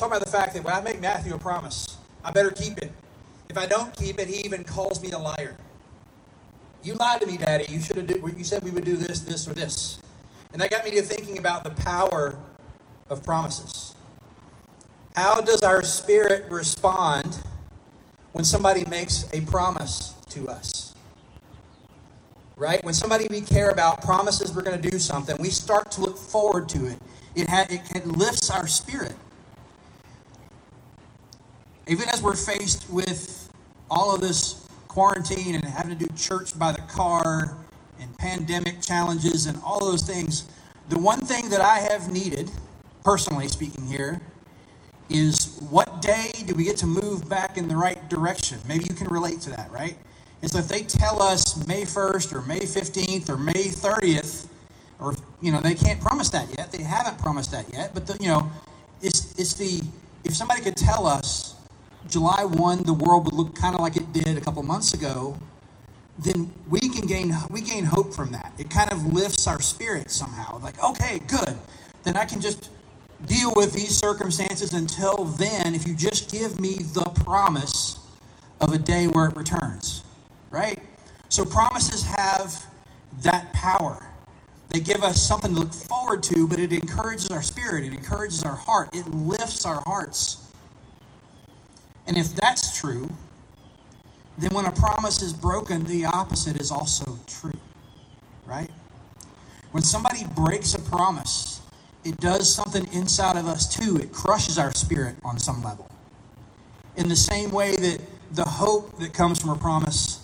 talking about the fact that when I make Matthew a promise, I better keep it. If I don't keep it, he even calls me a liar. You lied to me, Daddy. You should have. You said we would do this, this, or this, and that got me to thinking about the power of promises. How does our spirit respond when somebody makes a promise to us? Right? When somebody we care about promises we're going to do something, we start to look forward to it. It, ha- it, it lifts our spirit. Even as we're faced with all of this quarantine and having to do church by the car and pandemic challenges and all those things, the one thing that I have needed, personally speaking here, is what day do we get to move back in the right direction? Maybe you can relate to that, right? And so if they tell us May 1st or May 15th or May 30th, or you know, they can't promise that yet. They haven't promised that yet. But the, you know, it's it's the if somebody could tell us July 1 the world would look kind of like it did a couple months ago, then we can gain we gain hope from that. It kind of lifts our spirit somehow. Like, okay, good. Then I can just deal with these circumstances until then if you just give me the promise of a day where it returns. Right? So promises have that power. They give us something to look forward to, but it encourages our spirit, it encourages our heart, it lifts our hearts. And if that's true, then when a promise is broken, the opposite is also true. Right? When somebody breaks a promise, it does something inside of us too. It crushes our spirit on some level. In the same way that the hope that comes from a promise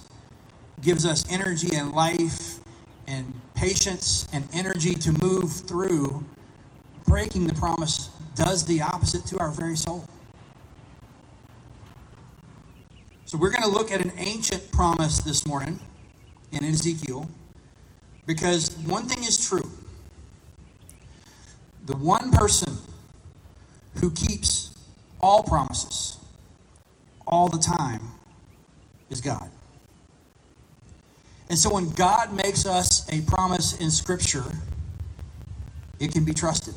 gives us energy and life and patience and energy to move through, breaking the promise does the opposite to our very soul. So we're going to look at an ancient promise this morning in Ezekiel because one thing is true. The one person who keeps all promises all the time is God. And so when God makes us a promise in Scripture, it can be trusted.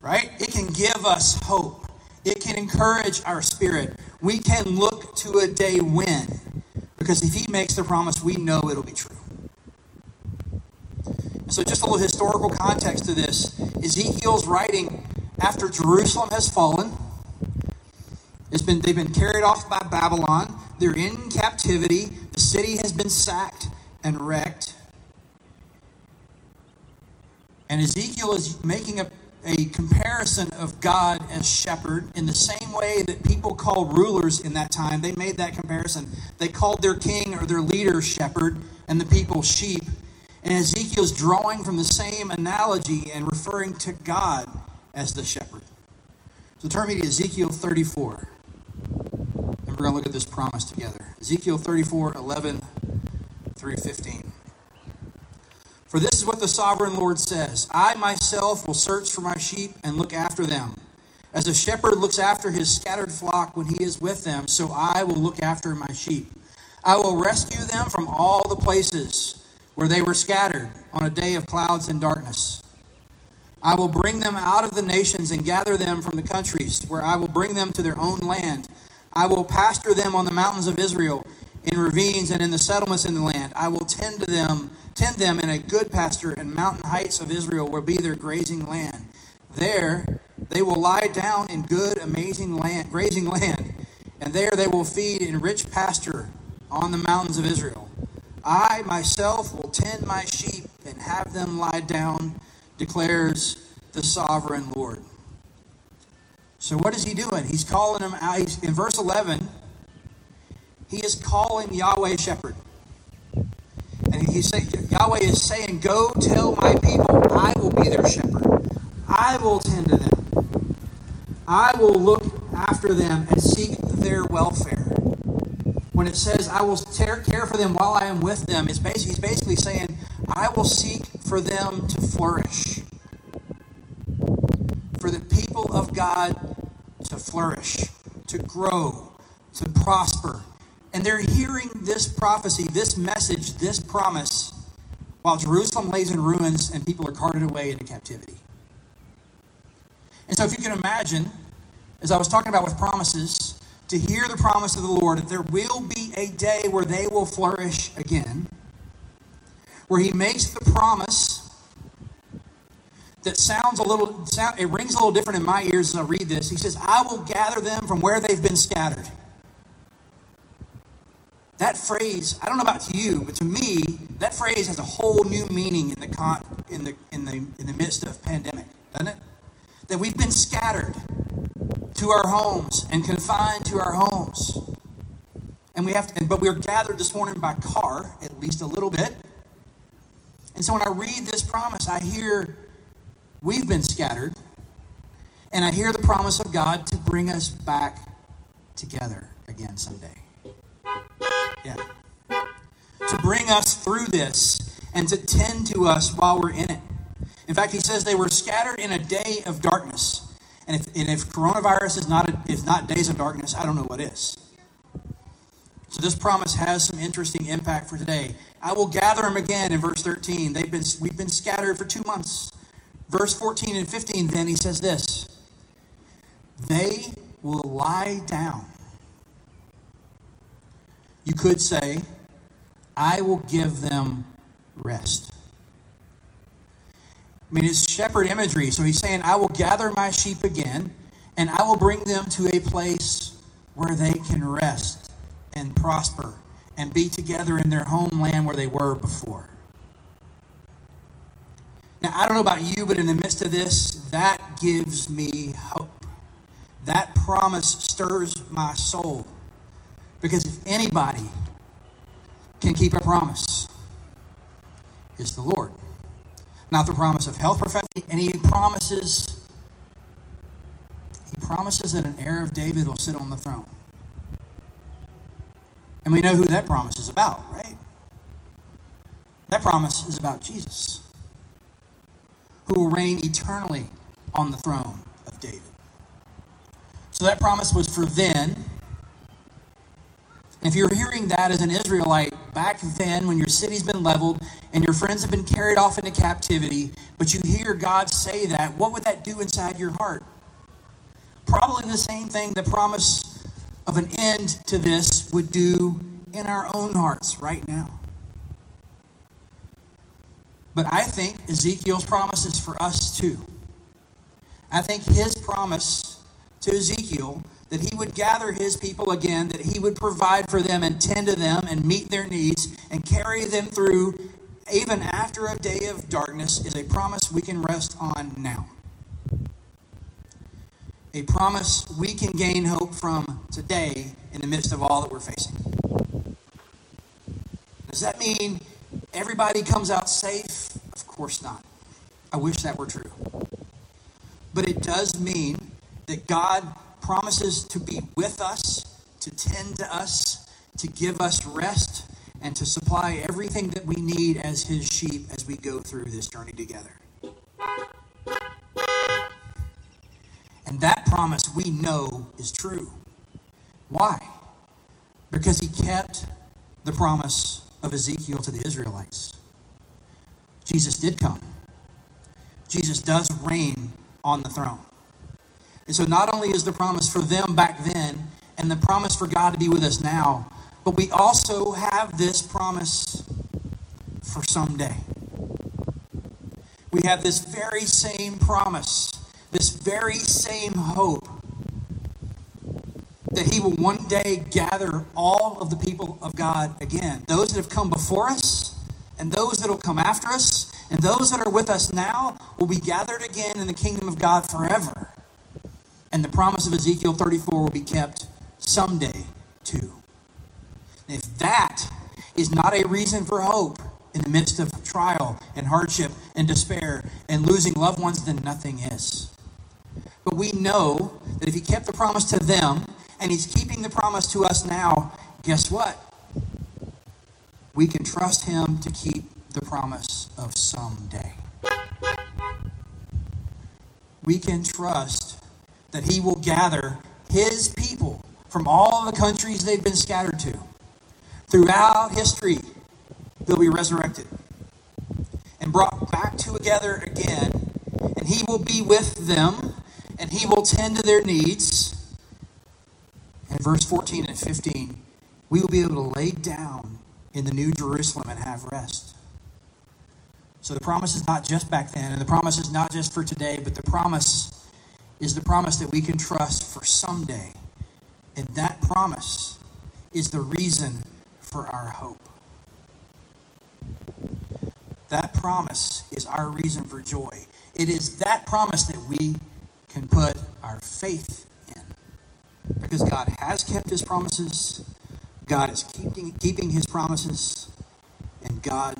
Right? It can give us hope. It can encourage our spirit. We can look to a day when. Because if He makes the promise, we know it'll be true. So, just a little historical context to this Ezekiel's writing after Jerusalem has fallen. It's been, they've been carried off by Babylon. They're in captivity. The city has been sacked and wrecked. And Ezekiel is making a, a comparison of God as shepherd in the same way that people called rulers in that time. They made that comparison. They called their king or their leader shepherd and the people sheep. And Ezekiel's drawing from the same analogy and referring to God as the shepherd. So turn me to Ezekiel 34. And we're going to look at this promise together. Ezekiel 34, 11 through 15. For this is what the sovereign Lord says I myself will search for my sheep and look after them. As a shepherd looks after his scattered flock when he is with them, so I will look after my sheep. I will rescue them from all the places where they were scattered on a day of clouds and darkness. I will bring them out of the nations and gather them from the countries, where I will bring them to their own land. I will pasture them on the mountains of Israel, in ravines and in the settlements in the land. I will tend to them, tend them in a good pasture, and mountain heights of Israel will be their grazing land. There they will lie down in good, amazing land, grazing land, and there they will feed in rich pasture on the mountains of Israel. I myself will tend my sheep and have them lie down, declares the sovereign Lord. So, what is he doing? He's calling them out. In verse 11, he is calling Yahweh shepherd. He say, Yahweh is saying, Go tell my people, I will be their shepherd. I will tend to them. I will look after them and seek their welfare. When it says, I will care for them while I am with them, it's basically, he's basically saying, I will seek for them to flourish. For the people of God to flourish, to grow, to prosper, and they're hearing this prophecy, this message, this promise, while Jerusalem lays in ruins and people are carted away into captivity. And so, if you can imagine, as I was talking about with promises, to hear the promise of the Lord that there will be a day where they will flourish again, where He makes the promise that sounds a little, sound, it rings a little different in my ears as I read this. He says, I will gather them from where they've been scattered. That phrase, I don't know about you, but to me, that phrase has a whole new meaning in the con, in the in the in the midst of pandemic, doesn't it? That we've been scattered to our homes and confined to our homes. And we have to, but we're gathered this morning by car, at least a little bit. And so when I read this promise, I hear we've been scattered, and I hear the promise of God to bring us back together again someday. Yeah. To bring us through this and to tend to us while we're in it. In fact, he says they were scattered in a day of darkness. And if, and if coronavirus is not, a, is not days of darkness, I don't know what is. So this promise has some interesting impact for today. I will gather them again in verse 13. They've been, we've been scattered for two months. Verse 14 and 15, then he says this They will lie down you could say, I will give them rest. I mean, it's shepherd imagery. So he's saying, I will gather my sheep again, and I will bring them to a place where they can rest and prosper and be together in their homeland where they were before. Now, I don't know about you, but in the midst of this, that gives me hope. That promise stirs my soul. Because if anybody can keep a promise, it's the Lord. Not the promise of health perfection, and he promises he promises that an heir of David will sit on the throne. And we know who that promise is about, right? That promise is about Jesus, who will reign eternally on the throne of David. So that promise was for then, if you're hearing that as an Israelite back then when your city's been leveled and your friends have been carried off into captivity, but you hear God say that, what would that do inside your heart? Probably the same thing the promise of an end to this would do in our own hearts right now. But I think Ezekiel's promise is for us too. I think his promise to Ezekiel that he would gather his people again, that he would provide for them and tend to them and meet their needs and carry them through even after a day of darkness is a promise we can rest on now. A promise we can gain hope from today in the midst of all that we're facing. Does that mean everybody comes out safe? Of course not. I wish that were true. But it does mean that God promises to be with us, to tend to us, to give us rest, and to supply everything that we need as His sheep as we go through this journey together. And that promise we know is true. Why? Because He kept the promise of Ezekiel to the Israelites. Jesus did come. Jesus does reign on the throne. And so not only is the promise for them back then and the promise for God to be with us now, but we also have this promise for someday. We have this very same promise, this very same hope that He will one day gather all of the people of God again. Those that have come before us, and those that will come after us, and those that are with us now will be gathered again in the kingdom of God forever. And the promise of Ezekiel 34 will be kept someday too. if that is not a reason for hope in the midst of trial and hardship and despair and losing loved ones, then nothing is. But we know that if he kept the promise to them and he's keeping the promise to us now, guess what? We can trust him to keep the promise of someday. We can trust that he will gather his people from all the countries they've been scattered to. Throughout history, they'll be resurrected and brought back together again, and he will be with them, and he will tend to their needs. And verse 14 and 15, we will be able to lay down in the New Jerusalem and have rest. So the promise is not just back then, and the promise is not just for today, but the promise is the promise that we can trust for someday. And that promise is the reason for our hope. That promise is our reason for joy. It is that promise that we can put our faith in. Because God has kept his promises, God is keeping, keeping his promises, and God